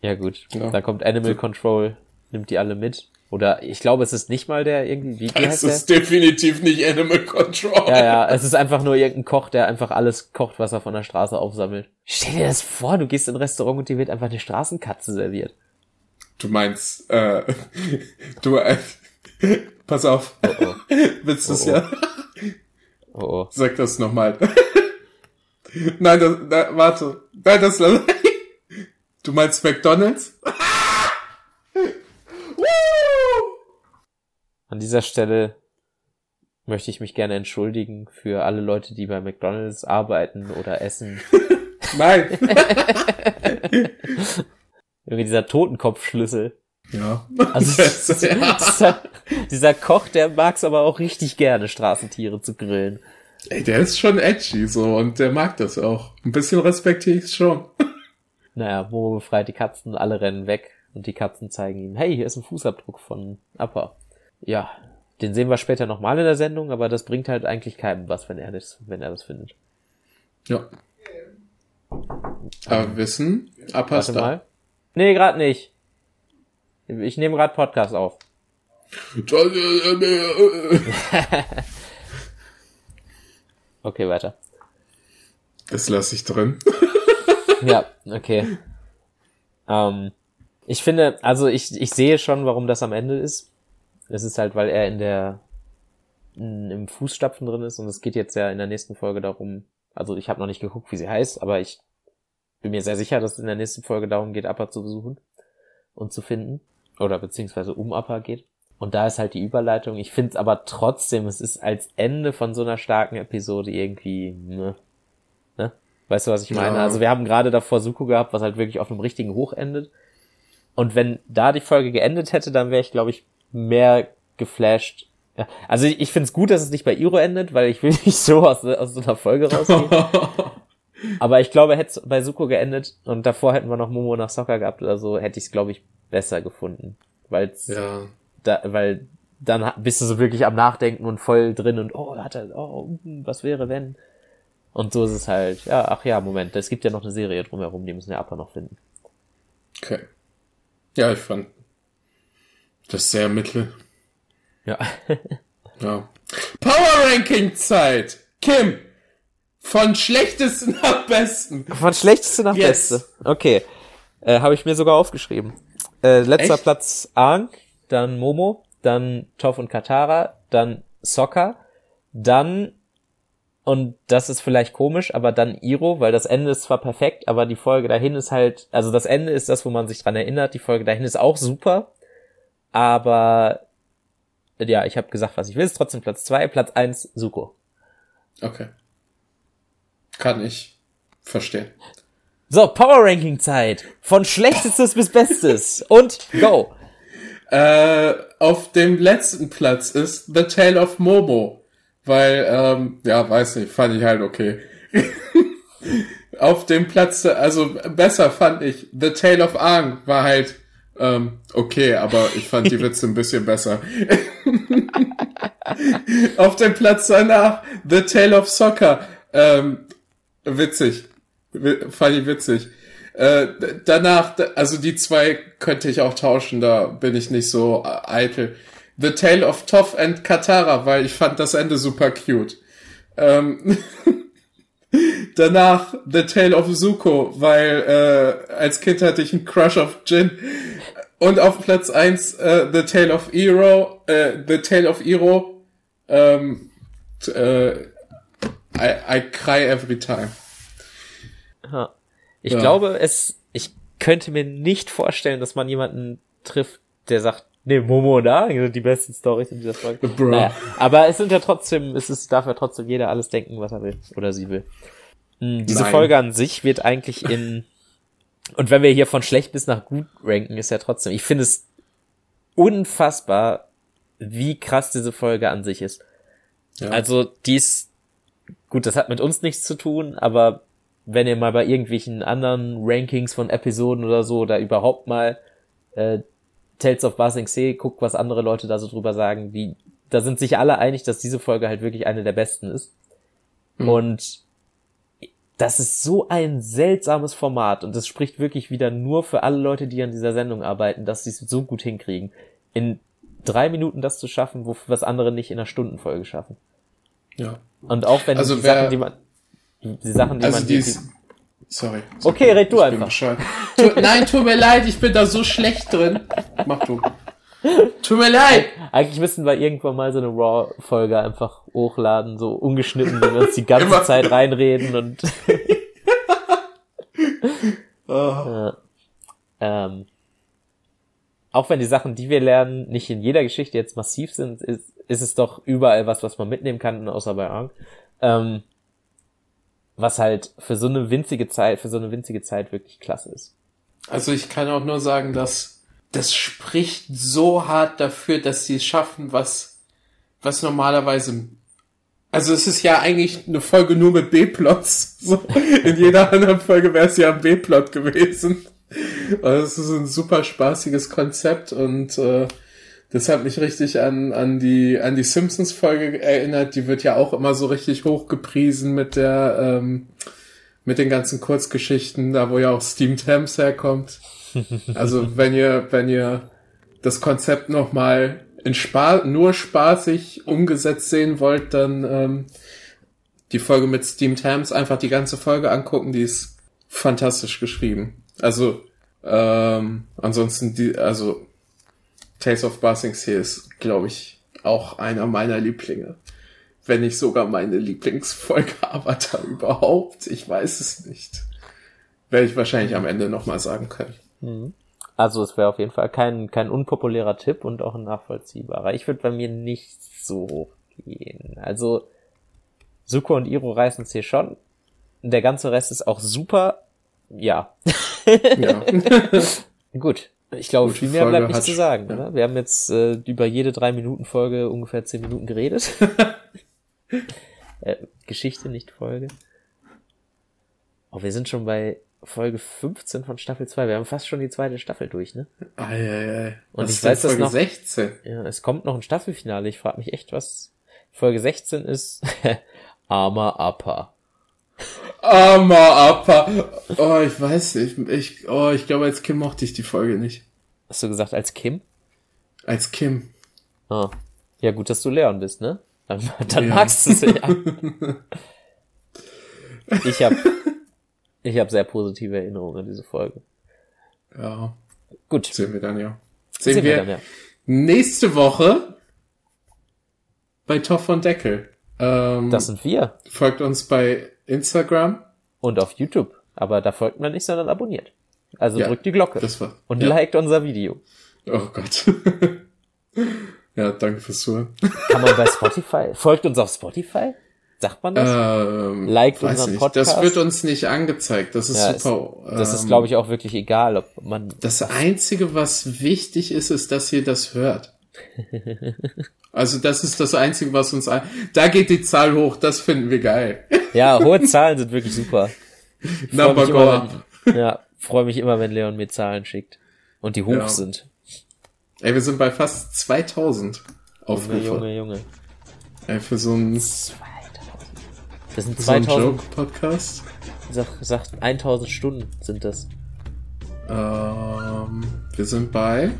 Ja gut, ja. da kommt Animal Control, nimmt die alle mit. Oder ich glaube, es ist nicht mal der irgendwie. Wie, es ist der? definitiv nicht Animal Control. Ja, ja, es ist einfach nur irgendein Koch, der einfach alles kocht, was er von der Straße aufsammelt. Stell dir das vor, du gehst in ein Restaurant und dir wird einfach eine Straßenkatze serviert. Du meinst, äh, du, äh, pass auf. Oh, oh. Willst du es oh, ja? Oh, oh. Sag das nochmal. Nein, das, na, warte. Nein, das, du meinst McDonalds? An dieser Stelle möchte ich mich gerne entschuldigen für alle Leute, die bei McDonald's arbeiten oder essen. Nein. Irgendwie dieser Totenkopfschlüssel. Ja. Also dieser, dieser Koch, der mag's aber auch richtig gerne, Straßentiere zu grillen. Ey, der ist schon edgy so und der mag das auch. Ein bisschen respektiere ich's schon. Naja, Momo befreit die Katzen, alle rennen weg und die Katzen zeigen ihm, hey, hier ist ein Fußabdruck von Appa ja, den sehen wir später nochmal in der Sendung, aber das bringt halt eigentlich keinem was, wenn er das, wenn er das findet. Ja. Aber wissen, Warte mal. Nee, gerade nicht. Ich nehme gerade Podcast auf. okay, weiter. Das lasse ich drin. ja, okay. Ähm, ich finde, also ich, ich sehe schon, warum das am Ende ist. Es ist halt, weil er in der in, im Fußstapfen drin ist und es geht jetzt ja in der nächsten Folge darum, also ich habe noch nicht geguckt, wie sie heißt, aber ich bin mir sehr sicher, dass es in der nächsten Folge darum geht, Appa zu besuchen und zu finden. Oder beziehungsweise um Appa geht. Und da ist halt die Überleitung. Ich finde es aber trotzdem, es ist als Ende von so einer starken Episode irgendwie, ne? ne? Weißt du, was ich meine? Ja. Also wir haben gerade davor Suko gehabt, was halt wirklich auf einem richtigen Hoch endet. Und wenn da die Folge geendet hätte, dann wäre ich, glaube ich, mehr geflasht. Ja. Also ich, ich finde es gut, dass es nicht bei Iro endet, weil ich will nicht so aus, aus so einer Folge rausgehen. Aber ich glaube, hätte es bei Suko geendet und davor hätten wir noch Momo nach Soccer gehabt oder so, hätte ich es, glaube ich, besser gefunden. Weil ja. da, weil dann bist du so wirklich am Nachdenken und voll drin und oh, hat er, oh, hm, was wäre wenn? Und so ist es halt, ja, ach ja, Moment, es gibt ja noch eine Serie drumherum, die müssen wir aber noch finden. Okay. Ja, ich fand das ist sehr mittel. Ja. ja. Power Ranking Zeit. Kim. Von schlechtesten nach besten. Von schlechtesten nach yes. beste. Okay. Äh, Habe ich mir sogar aufgeschrieben. Äh, letzter Echt? Platz Aang, dann Momo, dann Toff und Katara, dann Sokka, dann und das ist vielleicht komisch, aber dann Iro, weil das Ende ist zwar perfekt, aber die Folge dahin ist halt, also das Ende ist das, wo man sich dran erinnert, die Folge dahin ist auch super, aber ja, ich habe gesagt, was ich will. Ist trotzdem Platz zwei, Platz eins Suko. Okay. Kann ich verstehen. So, Power Ranking Zeit. Von schlechtestes bis bestes. Und go. Äh, auf dem letzten Platz ist The Tale of Momo. Weil, ähm, ja, weiß nicht, fand ich halt okay. auf dem Platz, also besser fand ich The Tale of Aang war halt ähm, okay, aber ich fand die Witze ein bisschen besser. Auf dem Platz danach The Tale of Soccer. Ähm, witzig. Fand ich witzig. Äh, danach, also die zwei könnte ich auch tauschen, da bin ich nicht so eitel. The Tale of Toff and Katara, weil ich fand das Ende super cute. Ähm, Danach The Tale of Zuko, weil äh, als Kind hatte ich einen Crush auf Jin. Und auf Platz eins äh, The Tale of Hero, äh, The Tale of Hero, ähm, äh, I, I cry every time. Ja. Ich ja. glaube, es, ich könnte mir nicht vorstellen, dass man jemanden trifft, der sagt, nee, Momo da, die besten Stories in dieser Folge. Naja, aber es sind ja trotzdem, es ist, darf ja trotzdem jeder alles denken, was er will oder sie will. Hm, diese Nein. Folge an sich wird eigentlich in, und wenn wir hier von schlecht bis nach gut ranken, ist ja trotzdem, ich finde es unfassbar, wie krass diese Folge an sich ist. Ja. Also, die ist, gut, das hat mit uns nichts zu tun, aber wenn ihr mal bei irgendwelchen anderen Rankings von Episoden oder so da überhaupt mal äh, Tales of Basing Sea guckt, was andere Leute da so drüber sagen, wie, da sind sich alle einig, dass diese Folge halt wirklich eine der besten ist. Mhm. Und das ist so ein seltsames Format und das spricht wirklich wieder nur für alle Leute, die an dieser Sendung arbeiten, dass sie es so gut hinkriegen. In drei Minuten das zu schaffen, wo was andere nicht in einer Stundenfolge schaffen. Ja. Und auch wenn also die wer, Sachen, die man, die Sachen, die also man, die, die, sorry. Okay, red du einfach. Tu, nein, tut mir leid, ich bin da so schlecht drin. Mach du. Tut mir leid. Eigentlich müssten wir irgendwann mal so eine Raw-Folge einfach hochladen, so ungeschnitten, wenn wir uns die ganze Zeit reinreden und. oh. ja. ähm, auch wenn die Sachen, die wir lernen, nicht in jeder Geschichte jetzt massiv sind, ist, ist es doch überall was, was man mitnehmen kann, außer bei Ark. Ähm, was halt für so eine winzige Zeit, für so eine winzige Zeit wirklich klasse ist. Also ich kann auch nur sagen, dass das spricht so hart dafür, dass sie es schaffen, was, was normalerweise, also es ist ja eigentlich eine Folge nur mit B-Plots. So, in jeder anderen Folge wäre es ja ein B-Plot gewesen. Also es ist ein super spaßiges Konzept und äh, das hat mich richtig an, an die, an die Simpsons-Folge erinnert. Die wird ja auch immer so richtig hochgepriesen mit der, ähm, mit den ganzen Kurzgeschichten, da wo ja auch Steam Thames herkommt. Also wenn ihr, wenn ihr das Konzept nochmal in Spaß, nur spaßig umgesetzt sehen wollt, dann ähm, die Folge mit Steam Thames einfach die ganze Folge angucken, die ist fantastisch geschrieben. Also ähm, ansonsten die, also Tales of Basing Sea ist, glaube ich, auch einer meiner Lieblinge. Wenn nicht sogar meine Lieblingsfolge Avatar überhaupt. Ich weiß es nicht. Werde ich wahrscheinlich am Ende nochmal sagen können. Mhm. Also es wäre auf jeden Fall kein, kein unpopulärer Tipp und auch ein nachvollziehbarer. Ich würde bei mir nicht so hoch gehen. Also Suko und Iro reißen es hier schon. Der ganze Rest ist auch super. Ja. ja. Gut. Ich glaube, viel mehr bleibt nicht zu sagen. Ja. Oder? Wir haben jetzt äh, über jede drei Minuten Folge ungefähr zehn Minuten geredet. äh, Geschichte, nicht Folge. Oh, wir sind schon bei Folge 15 von Staffel 2. Wir haben fast schon die zweite Staffel durch, ne? Ei, ei, ei. Und was ich weiß, Folge dass noch, 16? Ja, es kommt noch ein Staffelfinale. Ich frage mich echt, was Folge 16 ist. Armer Appa. Armer Appa. Oh, ich weiß nicht. Ich, oh, ich glaube, als Kim mochte ich die Folge nicht. Hast du gesagt, als Kim? Als Kim. Ah. Ja, gut, dass du Leon bist, ne? Dann, dann ja. magst du es ja. ich habe ich hab sehr positive Erinnerungen an diese Folge. Ja. Gut. Sehen wir dann ja. Sehen, Sehen wir, wir dann, ja. nächste Woche bei Toff von Deckel. Ähm, das sind wir. Folgt uns bei Instagram. Und auf YouTube. Aber da folgt man nicht, sondern abonniert. Also ja, drückt die Glocke. Das war, und ja. liked unser Video. Oh Gott. ja, danke fürs Zuhören. Kann man bei Spotify, folgt uns auf Spotify? Sagt man das? Ähm, liked unseren nicht. Podcast? Das wird uns nicht angezeigt. Das ist ja, super. Ist, das ähm, ist, glaube ich, auch wirklich egal, ob man. Das Einzige, was wichtig ist, ist, dass ihr das hört. Also das ist das Einzige, was uns ein... Da geht die Zahl hoch, das finden wir geil. Ja, hohe Zahlen sind wirklich super. Number go up. Ja, freue mich immer, wenn Leon mir Zahlen schickt. Und die hoch ja. sind. Ey, wir sind bei fast 2000 Aufrufe. Junge, Junge, Junge. Ey, für so ein... 2000. Das sind 2000... So Joke-Podcast? Sag, sag, 1000 Stunden sind das. Ähm, wir sind bei...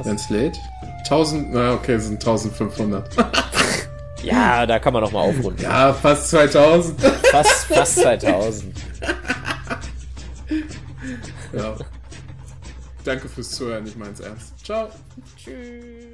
Wenn es lädt. 1000, na okay, sind 1500. Ja, da kann man noch mal aufrunden. Ja, fast 2000. Fast, fast 2000. ja. Danke fürs Zuhören, ich mein's ernst. Ciao. Tschüss.